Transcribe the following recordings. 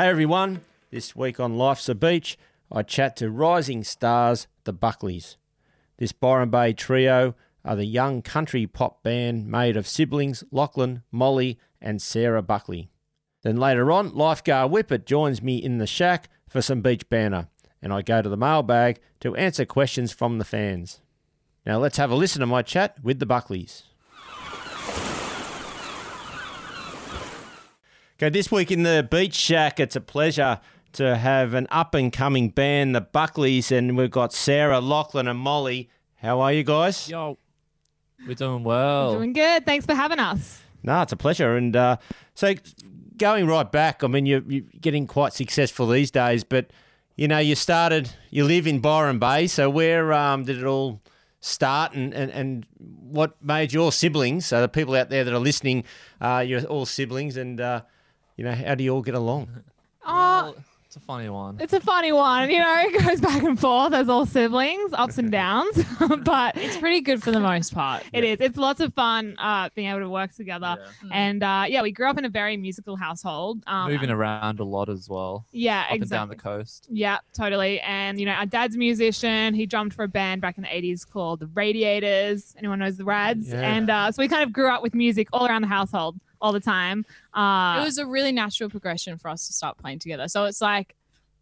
Hey everyone, this week on Life's a Beach, I chat to rising stars, the Buckleys. This Byron Bay trio are the young country pop band made of siblings Lachlan, Molly, and Sarah Buckley. Then later on, lifeguard Whippet joins me in the shack for some beach banter, and I go to the mailbag to answer questions from the fans. Now let's have a listen to my chat with the Buckleys. Okay, this week in the Beach Shack, it's a pleasure to have an up and coming band, the Buckleys, and we've got Sarah, Lachlan, and Molly. How are you guys? Yo, we're doing well. Doing good. Thanks for having us. No, it's a pleasure. And uh, so, going right back, I mean, you're, you're getting quite successful these days, but you know, you started, you live in Byron Bay. So, where um, did it all start, and, and, and what made your siblings? So, the people out there that are listening, uh, you're all siblings, and uh, you know, how do you all get along? Oh, Well, it's a funny one. it's a funny one. You know, it goes back and forth as all siblings, ups and downs. but It's pretty good for the most part. it is. It's lots of fun uh, being able to work together. Yeah. And uh, yeah, we grew up in a very musical household. Um, Moving around a lot as well. Yeah, Up and down the coast. Yeah, totally. And you know, our dad's a musician. He drummed for a band back in the '80s called the Radiators. Anyone knows the Rads? Yeah. And uh, so we kind of grew up with music all around the household all the time. Uh, it was a really natural progression for us to start playing together. So it's like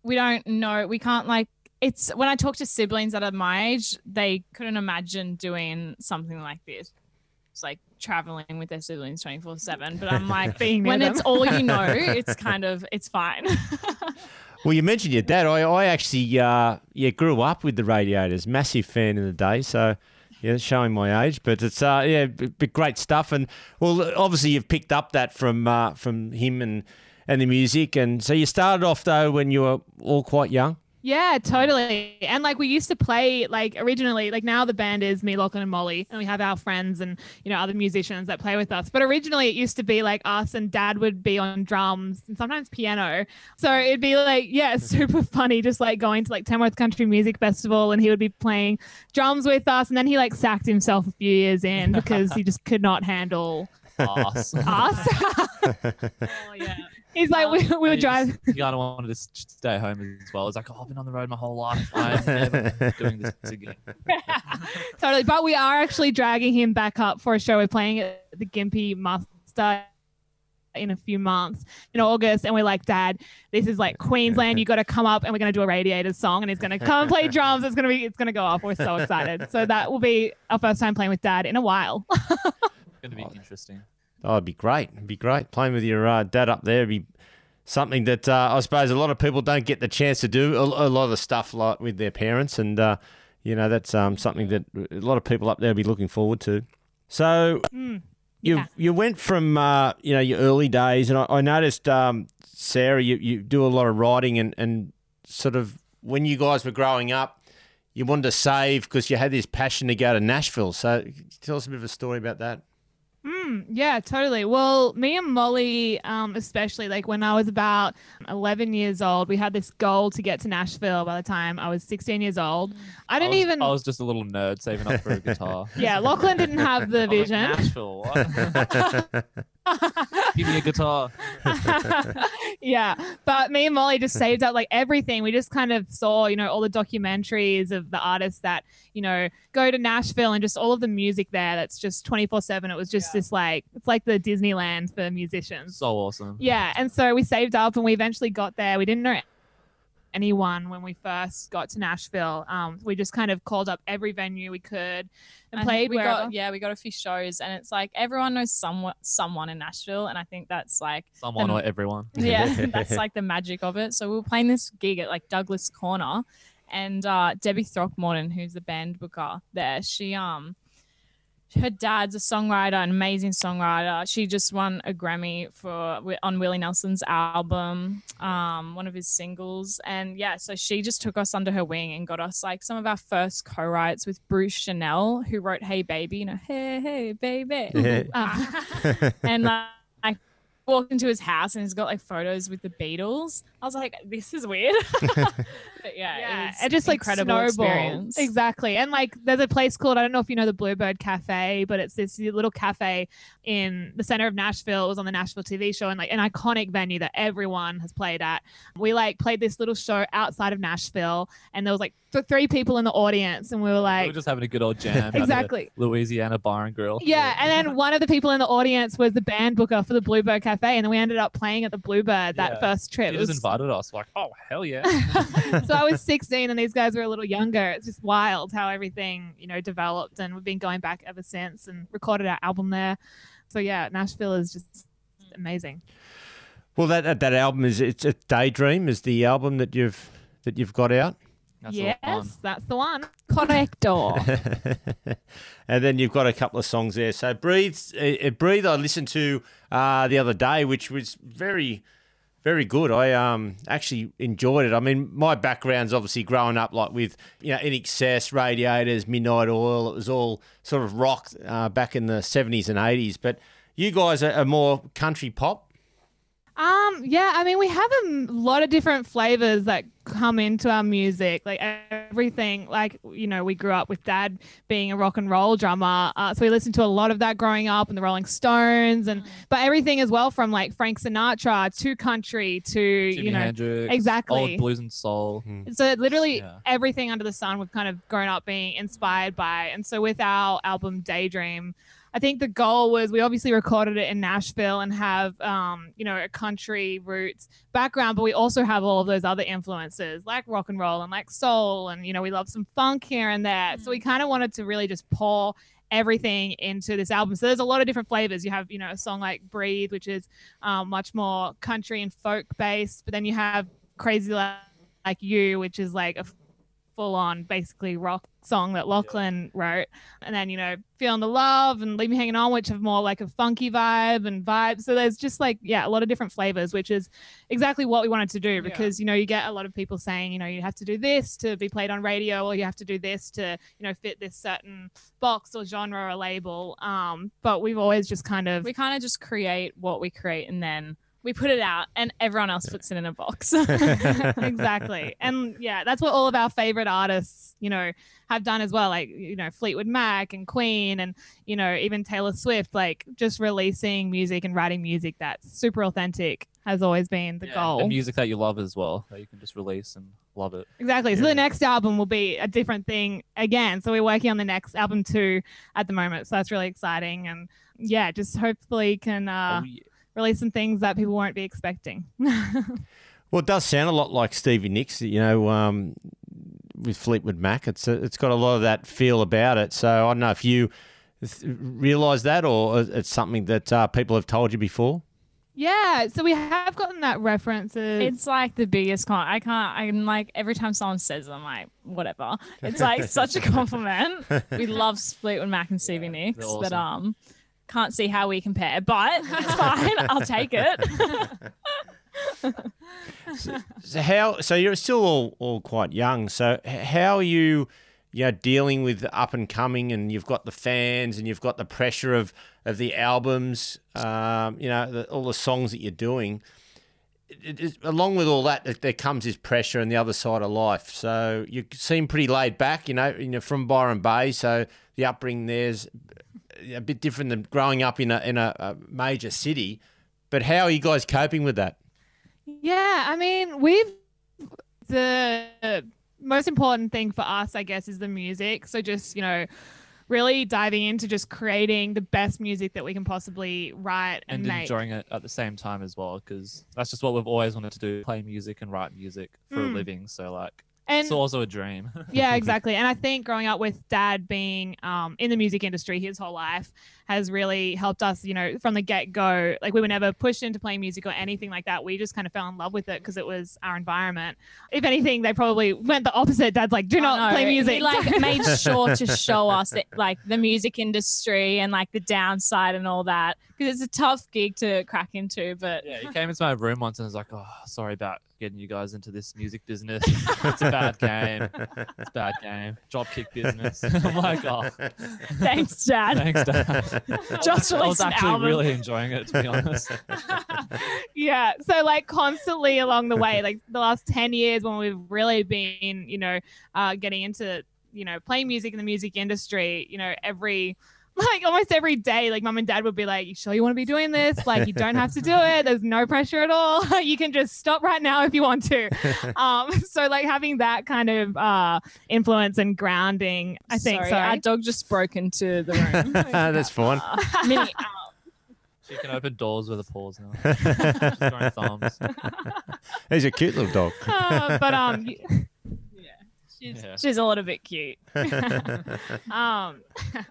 we don't know, we can't like it's when I talk to siblings that are my age, they couldn't imagine doing something like this. It's like traveling with their siblings 24 7. But I'm like, Being when it's all you know, it's kind of, it's fine. Well, you mentioned your dad. I, I actually uh, yeah grew up with the Radiators. Massive fan in the day. So yeah, showing my age, but it's uh, yeah, b- b- great stuff. And well, obviously you've picked up that from uh, from him and and the music. And so you started off though when you were all quite young. Yeah, totally. And like we used to play like originally, like now the band is me, Lachlan, and Molly, and we have our friends and you know other musicians that play with us. But originally it used to be like us and Dad would be on drums and sometimes piano. So it'd be like yeah, super funny, just like going to like Tamworth Country Music Festival and he would be playing drums with us, and then he like sacked himself a few years in because he just could not handle Us. us. oh, yeah. He's like we, we would drive. You kind of wanted to stay home as well. It's like, oh, I've been on the road my whole life. I'm never doing this again. totally. But we are actually dragging him back up for a show. We're playing at the Gympie Muster in a few months in August. And we're like, Dad, this is like Queensland. You got to come up and we're going to do a Radiators song. And he's going to come and play drums. It's going to be, it's going to go off. We're so excited. So that will be our first time playing with Dad in a while. It's going to be interesting. Oh, it'd be great. It'd be great playing with your uh, dad up there. It'd be something that uh, I suppose a lot of people don't get the chance to do. A, a lot of the stuff like with their parents, and uh, you know that's um, something that a lot of people up there will be looking forward to. So Mm, you yeah. you went from uh, you know your early days, and I, I noticed um, Sarah, you, you do a lot of writing, and, and sort of when you guys were growing up, you wanted to save because you had this passion to go to Nashville. So tell us a bit of a story about that. Mm, yeah, totally. Well, me and Molly, um, especially like when I was about 11 years old, we had this goal to get to Nashville by the time I was 16 years old. I didn't was, even. I was just a little nerd saving up for a guitar. yeah, Lachlan didn't have the I'm like, vision. Nashville, what? Give me a guitar. yeah, but me and Molly just saved up like everything. We just kind of saw, you know, all the documentaries of the artists that, you know, go to Nashville and just all of the music there that's just 24 7. It was just this like, it's like the Disneyland for musicians. So awesome. Yeah, and so we saved up and we eventually got there. We didn't know anyone when we first got to Nashville. Um, we just kind of called up every venue we could and I played we wherever. got yeah we got a few shows and it's like everyone knows someone someone in Nashville and I think that's like Someone Um, or everyone. yeah that's like the magic of it so we were playing this gig at like Douglas Corner and uh, Debbie Throckmorton who's the band booker there she um her dad's a songwriter, an amazing songwriter. She just won a Grammy for on Willie Nelson's album, um, one of his singles, and yeah, so she just took us under her wing and got us like some of our first co-writes with Bruce Channel, who wrote "Hey Baby," you know, "Hey Hey Baby," Yeah. Uh, and like. I walked into his house and he's got like photos with the Beatles. I was like, this is weird. but yeah, yeah, it, just like incredible experience. Exactly. And like there's a place called I don't know if you know the Bluebird Cafe, but it's this little cafe in the center of Nashville. It was on the Nashville TV show and like an iconic venue that everyone has played at. We like played this little show outside of Nashville and there was like th- three people in the audience and we were like we like were just having a good old jam. Exactly. Louisiana Bar and Grill. yeah, and then one of the people in the audience was the band booker for the Bluebird Cafe, and then we ended up playing at the Bluebird that Yeah. first trip. He It just was- invited us. Like, oh hell yeah. so I was 16 and these guys were a little younger. It's just wild how everything, you know, developed and we've been going back ever since and recorded our album there. So yeah, Nashville is just amazing. Well, that that, that album is it's a Daydream is the album that you've that you've got out, That's a lot of fun. yes, that's the one. Corrector. and then you've got a couple of songs there. So breathe, uh, uh, breathe. I listened to uh, the other day, which was very. Very good. I um actually enjoyed it. I mean, my background's obviously growing up like with you know INXS, radiators, midnight oil. It was all sort of rock uh, back in the seventies and eighties. But you guys are, are more country pop. Um, yeah, I mean, we have a lot of different flavors that come into our music. Like everything, like, you know, we grew up with dad being a rock and roll drummer. Uh, so we listened to a lot of that growing up and the Rolling Stones and, but everything as well from like Frank Sinatra to country to, Jimi you know, Hendrix, exactly. old blues and soul. So literally Yeah. everything under the sun we've kind of grown up being inspired by. And so with our album Daydream, I think the goal was we obviously recorded it in Nashville and have um, you know, a country roots background, but we also have all of those other influences like rock and roll and like soul and you know, we love some funk here and there. So we kind of wanted to really just pour everything into this album. So there's a lot of different flavors. You have, you know, a song like Breathe, which is um, much more country and folk based, but then you have Crazy Like, like You, which is like a full on basically rock song that Lachlan wrote. And then, you know, Feeling the Love and Leave Me Hanging On, which have more like a funky vibe and vibe. So there's just like, yeah, a lot of different flavors, which is exactly what we wanted to do because, you know, you get a lot of people saying, you know, you have to do this to be played on radio or you have to do this to, you know, fit this certain box or genre or label. Um, but we've always just kind of we kind of just create what we create and then we put it out and everyone else puts it in a box. exactly. And yeah, that's what all of our favorite artists, you know, have done as well. Like, you know, Fleetwood Mac and Queen and, you know, even Taylor Swift, like just releasing music and writing music that's super authentic has always been the Yeah, goal. And music that you love as well, that you can just release and love it. Exactly. So the next album will be a different thing again. So we're working on the next album too at the moment. So that's really exciting. And yeah, just hopefully can uh, Oh, yeah. Release some things that people won't be expecting. Well, it does sound a lot like Stevie Nicks, you know, um, with Fleetwood Mac. It's a, it's got a lot of that feel about it. So I don't know if you th- realise that or it's something that uh, people have told you before. yeah. So we have gotten that references. it's like the biggest con. I can't. I'm like every time someone says, it, I'm like, whatever. It's like such a compliment. We love Fleetwood Mac and Stevie Nicks, they're but um, can't see how we compare. But it's fine. I'll take it. So how? So you're still all, all quite young. So how are you, you know, dealing with the up and coming, and you've got the fans, and you've got the pressure of of the albums, um, you know, the, all the songs that you're doing. It, it, along with all that, there- there comes this pressure and the other side of life. So you seem pretty laid back, you know, you know, from Byron Bay. So the upbringing there's a bit different than growing up in a in a, a major city. But how are you guys coping with that? Yeah, I mean, we've the most important thing for us, I guess, is the music. So just, you know, really diving into just creating the best music that we can possibly write and, and make. enjoying it at the same time as well because that's just what we've always wanted to do play music and write music for Mm. a living so like And It's also a dream. yeah, exactly. And I think growing up with dad being um, in the music industry his whole life has really helped us, you know, from the get go. Like we were never pushed into playing music or anything like that. We just kind of fell in love with it because it was our environment. If anything, they probably went the opposite. Dad's like, do I not know, play music. He like made sure to show us that, like the music industry and like the downside and all that because it's a tough gig to crack into. But Yeah, he came into my room once and was like, "Oh, sorry about getting you guys into this music business. it's a bad game. It's a bad game. Dropkick business." I'm like, "Oh, thanks, Dad. thanks, Dad." Just I was actually album. really enjoying it, to be honest. yeah. So like constantly along the way, like the last 10 years when we've really been, you know, uh, getting into, you know, playing music in the music industry, you know, every like almost every day, like mom and dad would be like, You sure you want to be doing this? Like you don't have to do it. There's no pressure at all. you can just stop right now if you want to. Um, so like having that kind of uh influence and grounding, I think sorry, so. our dog just broke into the room. That's fine. Uh, mini, She can open doors with her paws now. She's throwing thumbs. He's a cute little dog. Uh, but um y- yeah, she's, Yeah. she's a little bit cute. um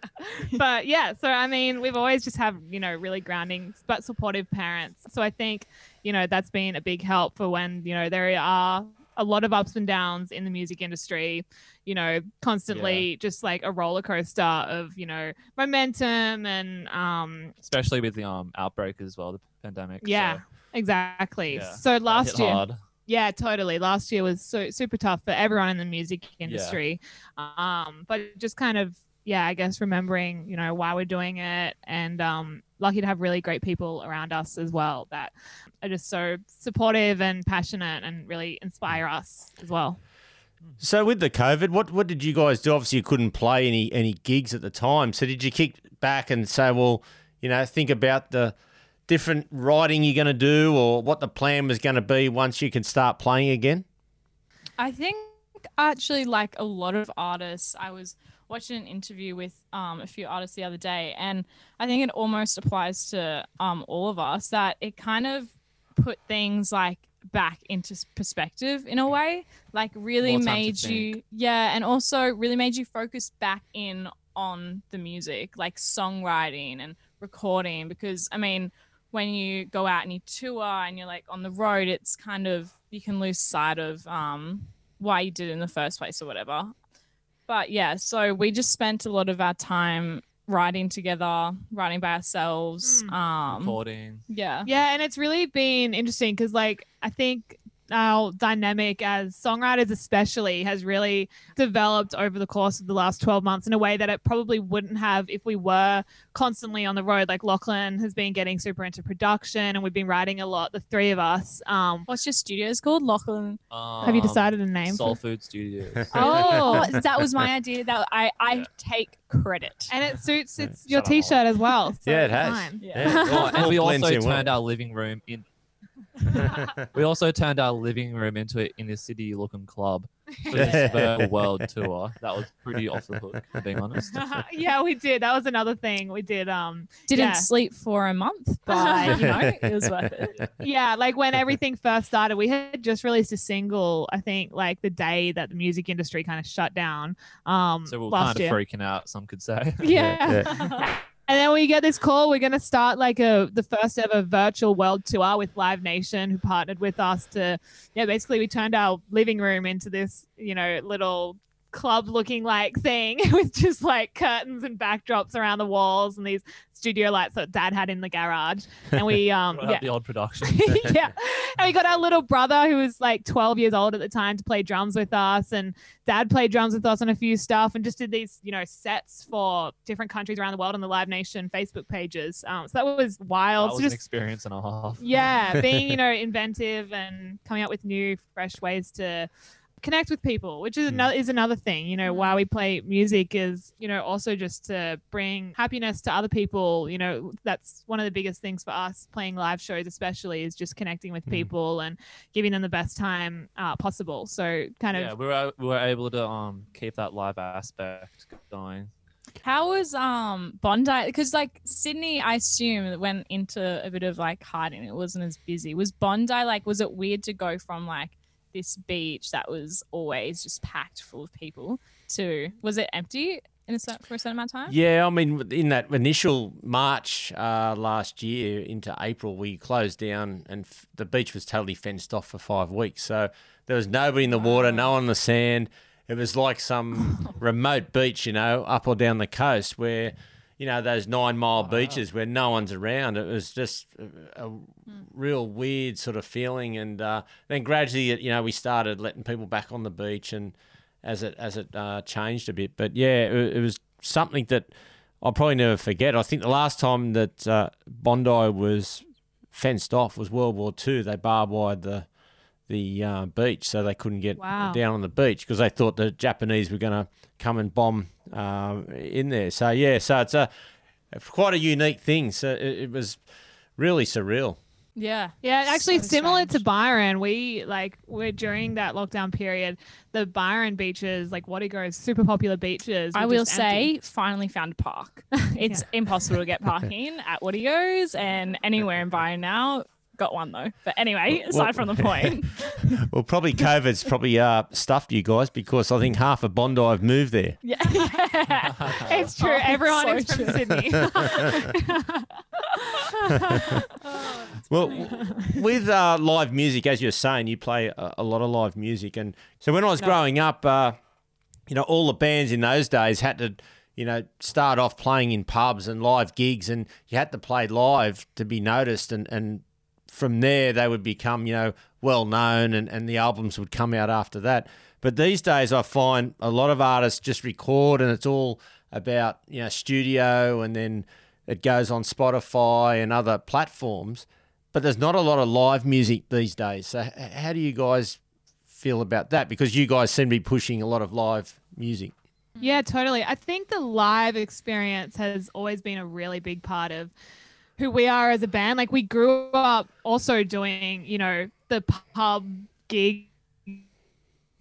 but yeah so i mean we've always just have you know really grounding but supportive parents so i think you know that's been a big help for when you know there are a lot of ups and downs in the music industry you know constantly just like a roller coaster of you know momentum and um Especially with the um outbreak as well, the pandemic. yeah so exactly Yeah, so last year hard. Yeah, totally. Last year was so super tough for everyone in the music industry. Um, but just kind of yeah, I guess remembering, you know, why we're doing it and um lucky to have really great people around us as well that are just so supportive and passionate and really inspire us as well. So with the COVID, what what did you guys do? Obviously, you couldn't play any any gigs at the time. So did you kick back and say, well, you know, think about the different writing you're going to do, or what the plan was going to be once you can start playing again? I think actually, like a lot of artists, I was watching an interview with um, a few artists the other day, and I think it almost applies to um, all of us that it kind of put things like back into perspective in a way, like really More time to made you, yeah, and also really made you focus back in on the music, like songwriting and recording, because I mean, when you go out and you tour and you're like on the road, it's kind of you can lose sight of um, why you did it in the first place or whatever. But yeah, so we just spent a lot of our time writing together, writing by ourselves. Mm. Um, Recording. yeah, Yeah, and it's really been interesting because, like, I think our dynamic as songwriters, especially, has really developed over the course of the last 12 months in a way that it probably wouldn't have if we were constantly on the road. Like, Lachlan has been getting super into production, and we've been writing a lot, the three of us. Um, what's your studio's called? Lachlan. have you Um, decided a name? Soul For- Food Studios. Oh, that was my idea. That I I take credit. and it suits it's your t-shirt as well. so Yeah, it has. fine. Yeah. Oh, and we also blends well. turned our living room in. we also turned our living room into an inner city looking club for this Virtual world tour. That was pretty off the hook, to being honest. yeah, we did. That was another thing we did. Um, Didn't Yeah. sleep for a month, but you know it was worth it. yeah, like when everything first started, we had just released a single. I think like the day that the music industry kind of shut down. Um, So we were last kind of year. freaking out, some could say. Yeah. And then we get this call. We're gonna start like a the first ever virtual world tour with Live Nation, who partnered with us to, yeah, basically we turned our living room into this, you know, little club looking like thing with just like curtains and backdrops around the walls and these studio lights that Dad had in the garage. And we, um, yeah, the odd production. yeah. And we got our little brother who was like 12 years old at the time to play drums with us. And dad played drums with us on a few stuff and just did these, you know, sets for different countries around the world on the Live Nation Facebook pages. Um, so that was wild. That So was an just, experience and a half. yeah, being, you know, inventive and coming up with new, fresh ways to connect with people which is Hmm. another is another thing you know why we play music is you know also just to bring happiness to other people you know that's one of the biggest things for us playing live shows especially is just connecting with Hmm. people and giving them the best time uh, possible so kind of Yeah, we were we were able to um keep that live aspect going. How was um Bondi? Because like Sydney, I assume went into a bit of like hiding. It wasn't as busy. Was Bondi like? Was it weird to go from like this beach that was always just packed full of people to was it empty in a certain, for a certain amount of time? Yeah, I mean, in that initial March uh, last year into April, we closed down and f- the beach was totally fenced off for five weeks. So there was nobody in the water, no one on the sand. It was like some remote beach, you know, up or down the coast where, you know, those nine mile beaches where no one's around. It was just a, a real weird sort of feeling. And uh, then gradually, you know, we started letting people back on the beach and as it as it uh, changed a bit. But yeah, it, it was something that I'll probably never forget. I think the last time that uh, Bondi was fenced off was World War Two. They barbed wired the the uh, beach so they couldn't get Wow. down on the beach because they thought the Japanese were going to come and bomb uh, in there. So yeah, so it's a quite a unique thing. So it, it was really surreal. Yeah. Yeah, actually, So similar to. Byron, we like we're during that lockdown period. The Byron beaches, like Watego, super popular beaches. I will just empty. say, finally found a park. it's impossible to get parking at Watego's and anywhere in Byron now. Got one though. But anyway, aside from the point. Well, probably COVID's probably uh, stuffed you guys because I think half of Bondi have moved there. yeah. it's true. Oh, Everyone so is from true. Sydney. Well, with uh, live music, as you're saying, you play a, a lot of live music, and so when I was growing up, uh, you know, all the bands in those days had to, you know, start off playing in pubs and live gigs, and you had to play live to be noticed, and and from there they would become, you know, well known, and and the albums would come out after that. But these days, I find a lot of artists just record, and it's all about you know studio, and then it goes on Spotify and other platforms but there's not a lot of live music these days. So, how do you guys feel about that? Because you guys seem to be pushing a lot of live music. Yeah, totally. I think the live experience has always been a really big part of who we are as a band. Like we grew up also doing, you know, the pub gigs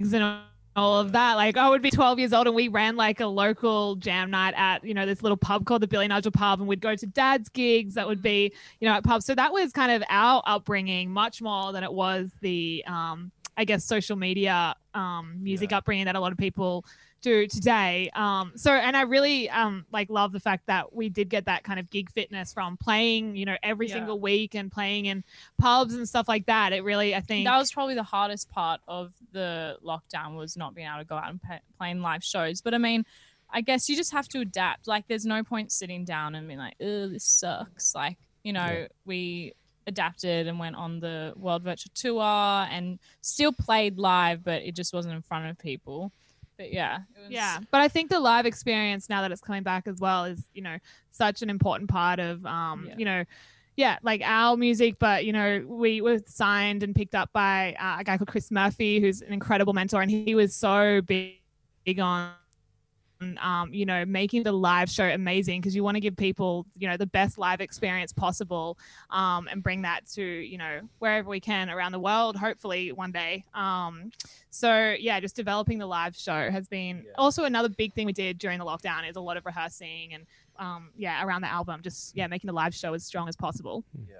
and all of that. Like I would be 12 years old and we ran like a local jam night at, you know, this little pub called the Billinudgel Pub and we'd go to dad's gigs that would be, you know, at pubs. So that was kind of our upbringing much more than it was the um I guess social media um music upbringing that a lot of people do today. Um, so, and I really um, like love the fact that we did get that kind of gig fitness from playing, you know, every Yeah. single week and playing in pubs and stuff like that. It really, I think, that was probably the hardest part of the lockdown was not being able to go out and pa playing live shows. But I mean, I guess you just have to adapt. Like, there's no point sitting down and being like, "Oh, this sucks." Like, you know, Yeah. we adapted and went on the World Virtual Tour and still played live, but it just wasn't in front of people. But yeah, was, yeah. But I think the live experience now that it's coming back as well is, you know, such an important part of, um, Yeah. you know, yeah, like our music, but you know, we were signed and picked up by uh, a guy called Chris Murphy, who's an incredible mentor, and he was so big, big on um, you know, making the live show amazing because you want to give people, you know, the best live experience possible um, and bring that to, you know, wherever we can around the world, hopefully one day. Um, so, yeah, just developing the live show has been Yeah. also another big thing we did during the lockdown is a lot of rehearsing and, um, yeah, around the album, just, yeah, making the live show as strong as possible. Yeah.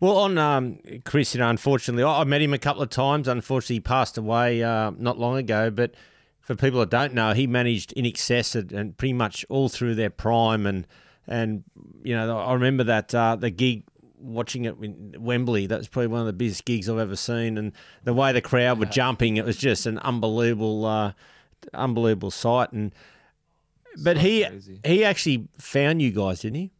Well, on um, Chris, you know, unfortunately, I I met him a couple of times. Unfortunately, he passed away uh, not long ago. But for people that don't know, he managed INXS and, and pretty much all through their prime. And and you know, I remember that uh, the gig watching it in Wembley. That was probably one of the biggest gigs I've ever seen. And the way the crowd were jumping, it was just an unbelievable, uh, unbelievable sight. And but So he crazy. he actually found you guys, didn't he?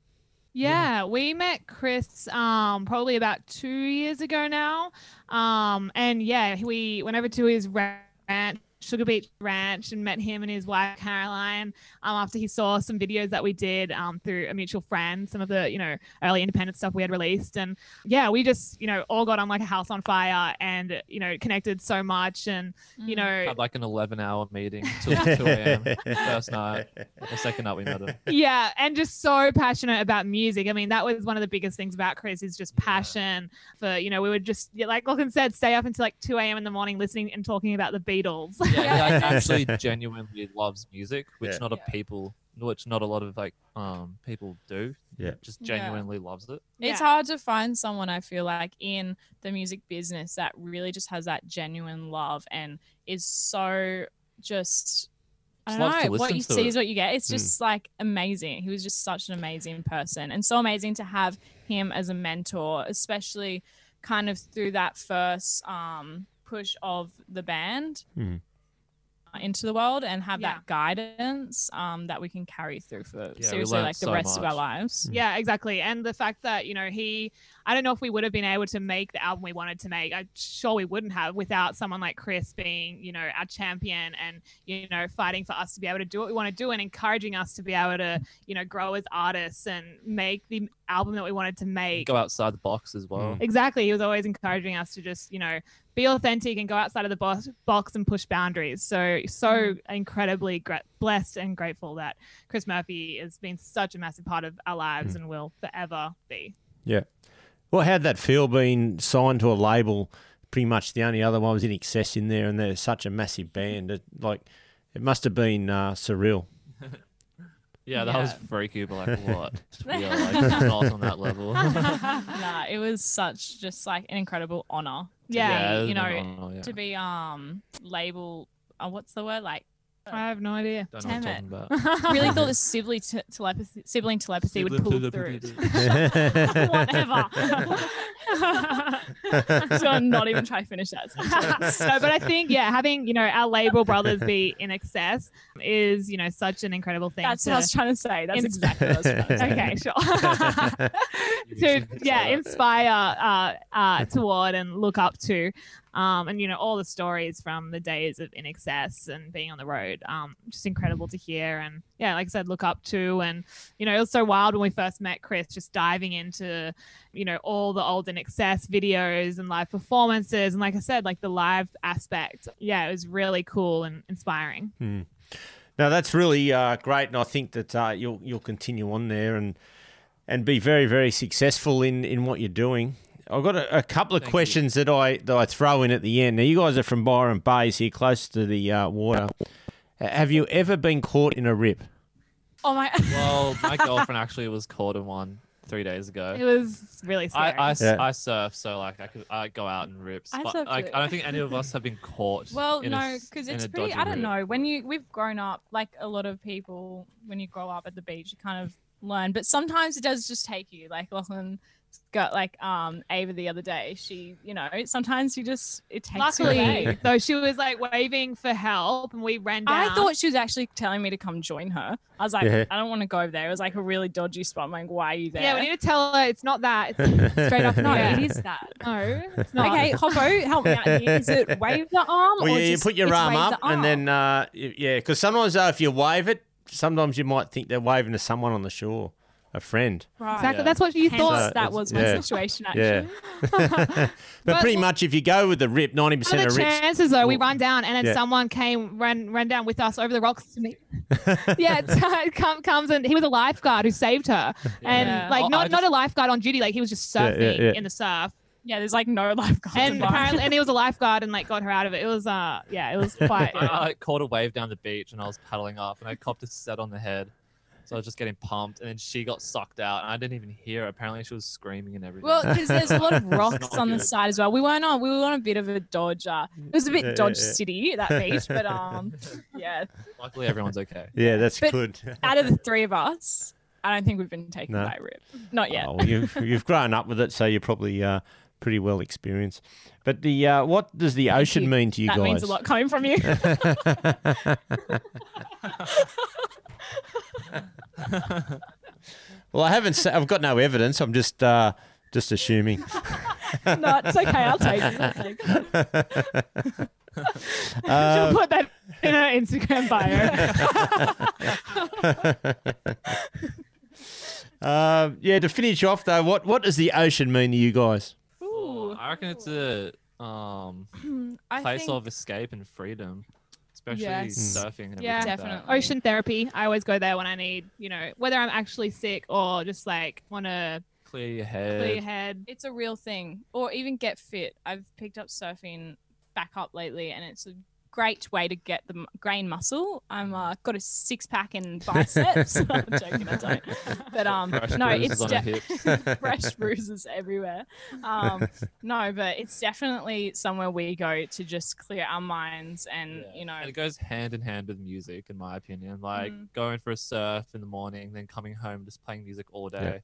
Yeah, we met Chris um, probably about two years ago now, um, and yeah, we went over to his ranch, Sugar Beach Ranch, and met him and his wife Caroline. Um, after he saw some videos that we did um, through a mutual friend, some of the you know early independent stuff we had released, and yeah, we just you know all got on like a house on fire, and you know connected so much, and you know Had like an 11 hour meeting till 2 a.m. first night. The second night we met him. yeah and just so passionate about music i mean that was one of the biggest things about chris is just passion for you know we would just yeah, like Lachlan said stay up until like 2 a.m in the morning listening and talking about the beatles Yeah, he like, actually genuinely loves music, which Yeah. not a Yeah. people, which not a lot of like um people do. Yeah. just Yeah. genuinely loves it. It's Yeah. hard to find someone I feel like in the music business that really just has that genuine love and is so just I Just don't know what listen you to see it. is what you get. It's Mm. just like amazing. He was just such an amazing person and so amazing to have him as a mentor, especially kind of through that first um push of the band Mhm. Into the world and have Yeah. that guidance um that we can carry through for we seriously like the so rest of our lives. Yeah, exactly. And the fact that, you know, he, I don't know if we would have been able to make the album we wanted to make. I'm sure we wouldn't have without someone like Chris being, you know, our champion and, you know, fighting for us to be able to do what we want to do and encouraging us to be able to, you know, grow as artists and make the album that we wanted to make. Go outside the box as well. Mm. Exactly. He was always encouraging us to just, you know, be authentic and go outside of the box, box and push boundaries. So, so mm. incredibly gra- blessed and grateful that Chris Murphy has been such a massive part of our lives mm. and will forever be. Well, how'd that feel being signed to a label? Pretty much the only other one was INXS in there, and they're such a massive band. It, like, it must have been uh, surreal. Yeah, that was Yeah. freaky, but like what? We are like not on that level. nah, it was such just like an incredible honor. To Yeah, you know, honor, yeah. to be um label. Uh, what's the word like? I have no idea. Don't know what damn I'm it. talking about. Really thought the sibling te- telepathy, sibling telepathy would pull through. Sibling Whatever. so I'm not even try to finish that. no, but I think yeah, having you know our label brothers be INXS is you know such an incredible thing. That's to, what I was trying to say. That's in- exactly what I was trying to say. okay, sure. to yeah, inspire uh, uh, toward and look up to, um, and you know all the stories from the days of INXS and being on the road, um, just incredible to hear. And yeah, like I said, look up to, and you know it was so wild when we first met Chris, just diving into, you know all the old INXS videos and live performances, and like I said, like the live aspect, yeah, it was really cool and inspiring. Now that's really uh, great, and I think that uh, you'll you'll continue on there and and be very very successful in, in what you're doing. I've got a, a couple of Thank you. questions that I that I throw in at the end. Now, you guys are from Byron Bays here, close to the uh, water. Have you ever been caught in a rip? Oh my. Well, my girlfriend actually was caught in one three days ago. It was really scary. I, I, s- Yeah. I surf, so like I could I go out and rips. I but surf like too. I don't think any of us have been caught. Well, in a no, because it's pretty. I don't rip. know. When you we've grown up, like a lot of people, when you grow up at the beach, you kind of learn. But sometimes it does just take you. Like Lachlan got like um Ava the other day. She, you know, sometimes you just it takes Luckily, away. though, she was like waving for help, and we ran down. I thought she was actually telling me to come join her. I was like, Yeah. I don't want to go over there. It was like a really dodgy spot. I'm like, why are you there? Yeah, we need to tell her it's not that. It's straight up. no, yeah. it is that. No, it's not. Okay, Hoppo, help me out here. Is it wave the arm? Well, or yeah, you just- put your arm up, the and then uh, yeah, because sometimes though, if you wave it, sometimes you might think they're waving to someone on the shore, a friend. Right. Exactly. Yeah. That's what you Hence, thought. So that it's- was my situation actually. Yeah. but, But- pretty much, if you go with the rip, ninety percent are of the rips. chances though? We Well, run down and then yeah. someone came, ran, ran down with us over the rocks to me. yeah, it's, it come, comes and he was a lifeguard who saved her, and Yeah. like Oh, not I not a lifeguard on duty, like he was just Yeah, yeah, surfing yeah. in the surf, Yeah, there's like no lifeguard. and involved. apparently, and he was a lifeguard and like got her out of it. It was uh, yeah, it was quite. I, I caught a wave down the beach and I was paddling up and I copped a set on the head. So I was just getting pumped and then she got sucked out and I didn't even hear her. Apparently she was screaming and everything. well, because there's a lot of rocks not on the good. side as well. We weren't on. We were on a bit of a dodge. Uh, it was a bit Yeah, yeah, dodge yeah. city that beach, but um, yeah. Luckily everyone's okay. Yeah, that's But- good. Out of the three of us, I don't think we've been taken No. by a rip. Not yet. Oh, well, you've, you've grown up with it, so you're probably uh, pretty well experienced. But the uh, what does the ocean you. mean to you that guys? means a lot coming from you. Well, I haven't. se- I've got no evidence. I'm just uh, just assuming. no, it's okay. I'll take it. I'll take it. Uh, She'll put that in her Instagram bio. uh, yeah. To finish off though, what what does the ocean mean to you guys? Ooh. I reckon it's a um I place think of escape and freedom. Especially Yes. Mm. surfing and everything Yeah. like that. Definitely. Ocean therapy. I always go there when I need, you know, whether I'm actually sick or just like want to Clear your head. clear your head. it's a real thing or even get fit i've picked up surfing back up lately and it's a great way to get the grain muscle. I'm uh, got a six pack and biceps. I'm joking, I don't. But um, Fresh no, it's on her de- fresh bruises everywhere. Um, no, but it's definitely somewhere we go to just clear our minds and you know And it goes hand in hand with music, in my opinion. Like Mm. going for a surf in the morning, then coming home just playing music all day.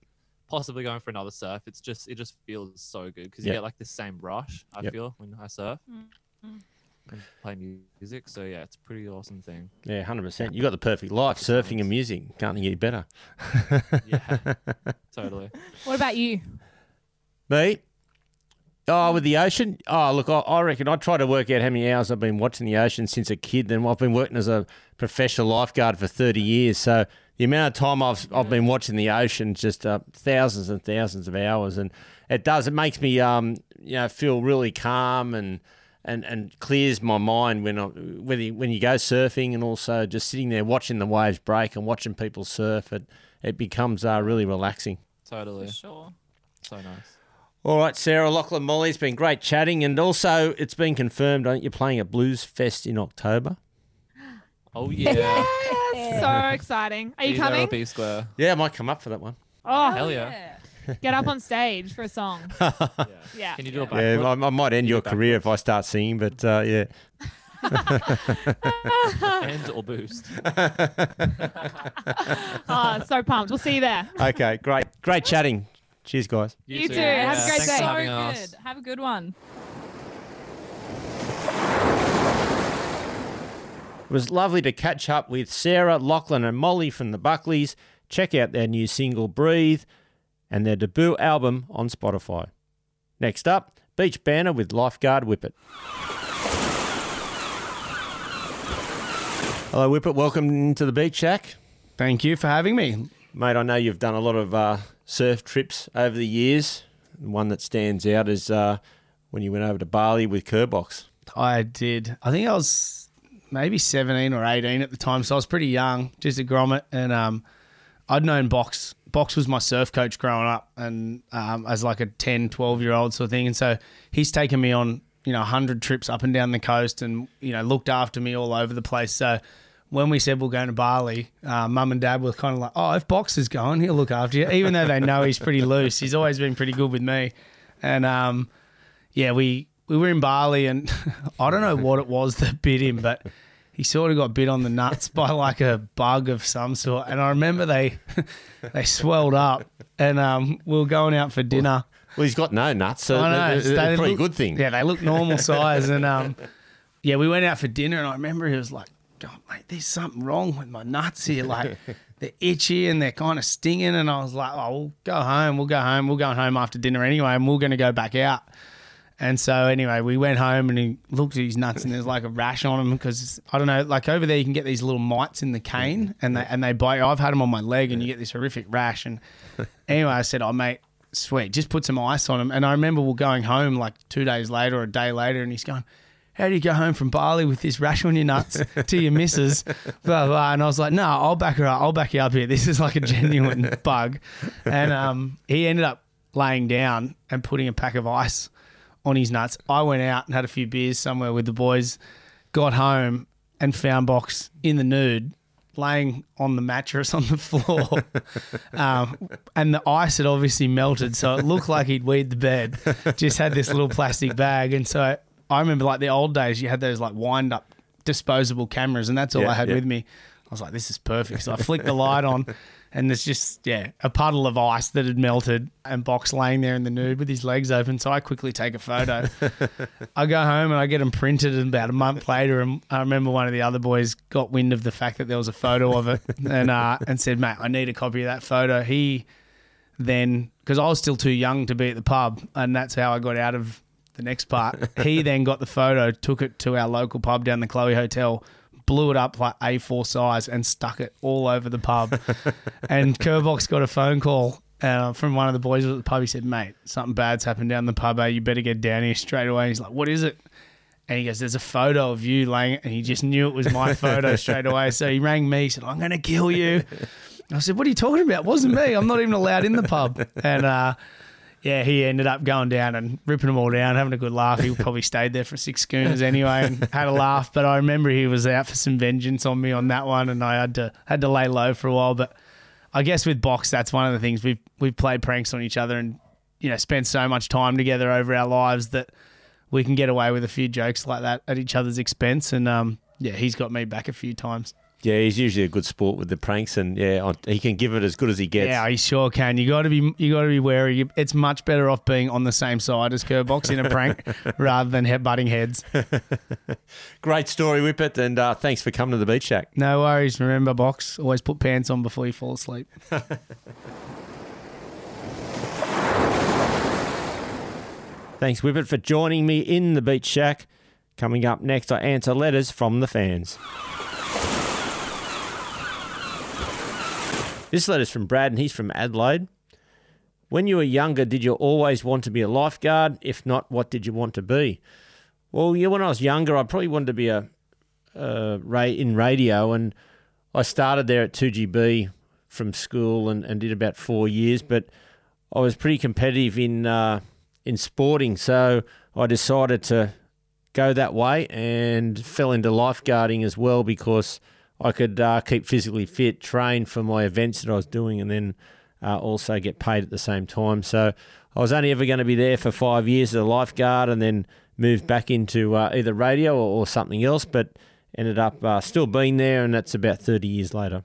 Possibly going for another surf. It's just it just feels so good because you get like the same rush. I Yep. feel when I surf Mm. And play music. So yeah, it's a pretty awesome thing. Yeah, hundred percent. You got the perfect life, surfing and music. Can't get any better. Yeah, totally. What about you? Me? Oh, with the ocean? Oh, look, I, I reckon I try to work out how many hours I've been watching the ocean since a kid. Then I've been working as a professional lifeguard for 30 years. So the amount of time I've, I've been watching the ocean, just uh, thousands and thousands of hours. And it does, it makes me, um, you know, feel really calm and, and, and clears my mind when I, when you, when you go surfing and also just sitting there watching the waves break and watching people surf. It, it becomes uh, really relaxing. Totally. for sure. So nice. All right, Sarah, Lachlan, Molly, it's been great chatting. And also, it's been confirmed, aren't you, playing at Blues Fest in October? Oh yeah. Yes, so exciting. Are you Be there or coming? B square. Yeah, I might come up for that one. Oh, Hell yeah. get up on stage for a song. yeah. Yeah. Can you do a Yeah, backflip? I, I might end your career if I start singing, but uh, yeah. and or boost. Oh, so pumped. We'll see you there. Okay, great. Great chatting. Cheers, guys. You too. Have a great Thanks day. for So good. us. Have a good one. It was lovely to catch up with Sarah, Lachlan, and Molly from the Buckleys. Check out their new single, Breathe, and their debut album on Spotify. Next up, Beach Banter with Lifeguard Whippet. Hello, Whippet. Welcome to the Beach Shack. Thank you for having me. Mate, I know you've done a lot of uh, surf trips over the years. One that stands out is uh, when you went over to Bali with Kerbox. I did. I think I was maybe 17 or 18 at the time, so I was pretty young, just a grommet. And um, I'd known Box. Box was my surf coach growing up and um, as like a 10, 12 year old sort of thing. And so he's taken me on, you know, 100 trips up and down the coast and, you know, looked after me all over the place. So when we said we're going to Bali, uh, mum and dad were kind of like, oh, if Box is going, he'll look after you. Even though they know he's pretty loose, he's always been pretty good with me. And um, yeah, we we were in Bali, and I don't know what it was that bit him, but he sort of got bit on the nuts by like a bug of some sort. And I remember they they swelled up, and um, we were going out for dinner. Well, he's got no nuts, so I know, it's a pretty look- good thing. Yeah, they look normal size, and um, yeah, we went out for dinner, and I remember he was like, "God, mate, there's something wrong with my nuts here. Like they're itchy and they're kind of stinging." And I was like, "Oh, we'll go home. We'll go home. We'll go home after dinner anyway, and we're going to go back out." And so anyway, we went home and he looked at his nuts and there's like a rash on them because I don't know, like over there you can get these little mites in the cane and they and they bite. I've had them on my leg and you get this horrific rash. And anyway, I said, "Oh mate, sweet, just put some ice on him." And I remember we're going home like two days later or a day later, and he's going. How do you go home from Bali with this rash on your nuts to your missus? Blah, blah. And I was like, no, I'll back her up. I'll back you up here. This is like a genuine bug. And um, he ended up laying down and putting a pack of ice on his nuts. I went out and had a few beers somewhere with the boys, got home and found Box in the nude, laying on the mattress on the floor. um, and the ice had obviously melted, so it looked like he'd weed the bed. Just had this little plastic bag. And so I remember like the old days, you had those like wind up disposable cameras, and that's all Yeah, I had yeah. with me. I was like, this is perfect. So I flicked the light on, and there's just, yeah, a puddle of ice that had melted and Box laying there in the nude with his legs open. So I quickly take a photo. I go home and I get them printed, and about a month later, and I remember one of the other boys got wind of the fact that there was a photo of it and, uh, and said, mate, I need a copy of that photo. He then, because I was still too young to be at the pub, and that's how I got out of the next part. he then got the photo, took it to our local pub down the Chloe Hotel, blew it up like A4 size, and stuck it all over the pub. and Kerbox got a phone call uh, from one of the boys at the pub. He said, "Mate, something bad's happened down the pub. Eh? You better get down here straight away." he's like, "What is it?" And he goes, "There's a photo of you laying," and he just knew it was my photo straight away. So he rang me. He said, "I'm going to kill you." I said, "What are you talking about? It wasn't me. I'm not even allowed in the pub." And uh, yeah, he ended up going down and ripping them all down, having a good laugh. He probably stayed there for six schooners anyway and had a laugh. But I remember he was out for some vengeance on me on that one, and I had to had to lay low for a while. But I guess with box, that's one of the things we've we've played pranks on each other and you know spent so much time together over our lives that we can get away with a few jokes like that at each other's expense. And um, yeah, he's got me back a few times. Yeah, he's usually a good sport with the pranks, and yeah, he can give it as good as he gets. Yeah, he sure can. You got to be you got to be wary. It's much better off being on the same side as Kerbox in a prank rather than head butting heads. Great story, Whippet, and uh, thanks for coming to the Beach Shack. No worries. Remember, box. Always put pants on before you fall asleep. Thanks, Whippet, for joining me in the Beach Shack. Coming up next, I answer letters from the fans. This letter's from Brad, and he's from Adelaide. When you were younger, did you always want to be a lifeguard? If not, what did you want to be? Well, yeah, when I was younger, I probably wanted to be a uh, in radio, and I started there at 2GB from school and, and did about four years. But I was pretty competitive in uh, in sporting, so I decided to go that way and fell into lifeguarding as well because I could uh, keep physically fit, train for my events that I was doing, and then uh, also get paid at the same time. So I was only ever going to be there for five years as a lifeguard, and then moved back into uh, either radio or, or something else, but ended up uh, still being there, and that's about 30 years later.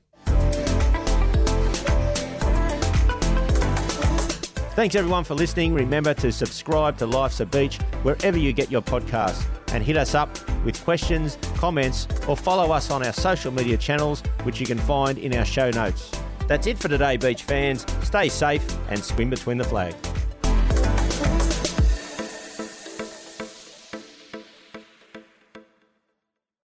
Thanks everyone for listening. Remember to subscribe to Life's a Beach wherever you get your podcasts and hit us up with questions, comments, or follow us on our social media channels, which you can find in our show notes. That's it for today, beach fans. Stay safe and swim between the flags.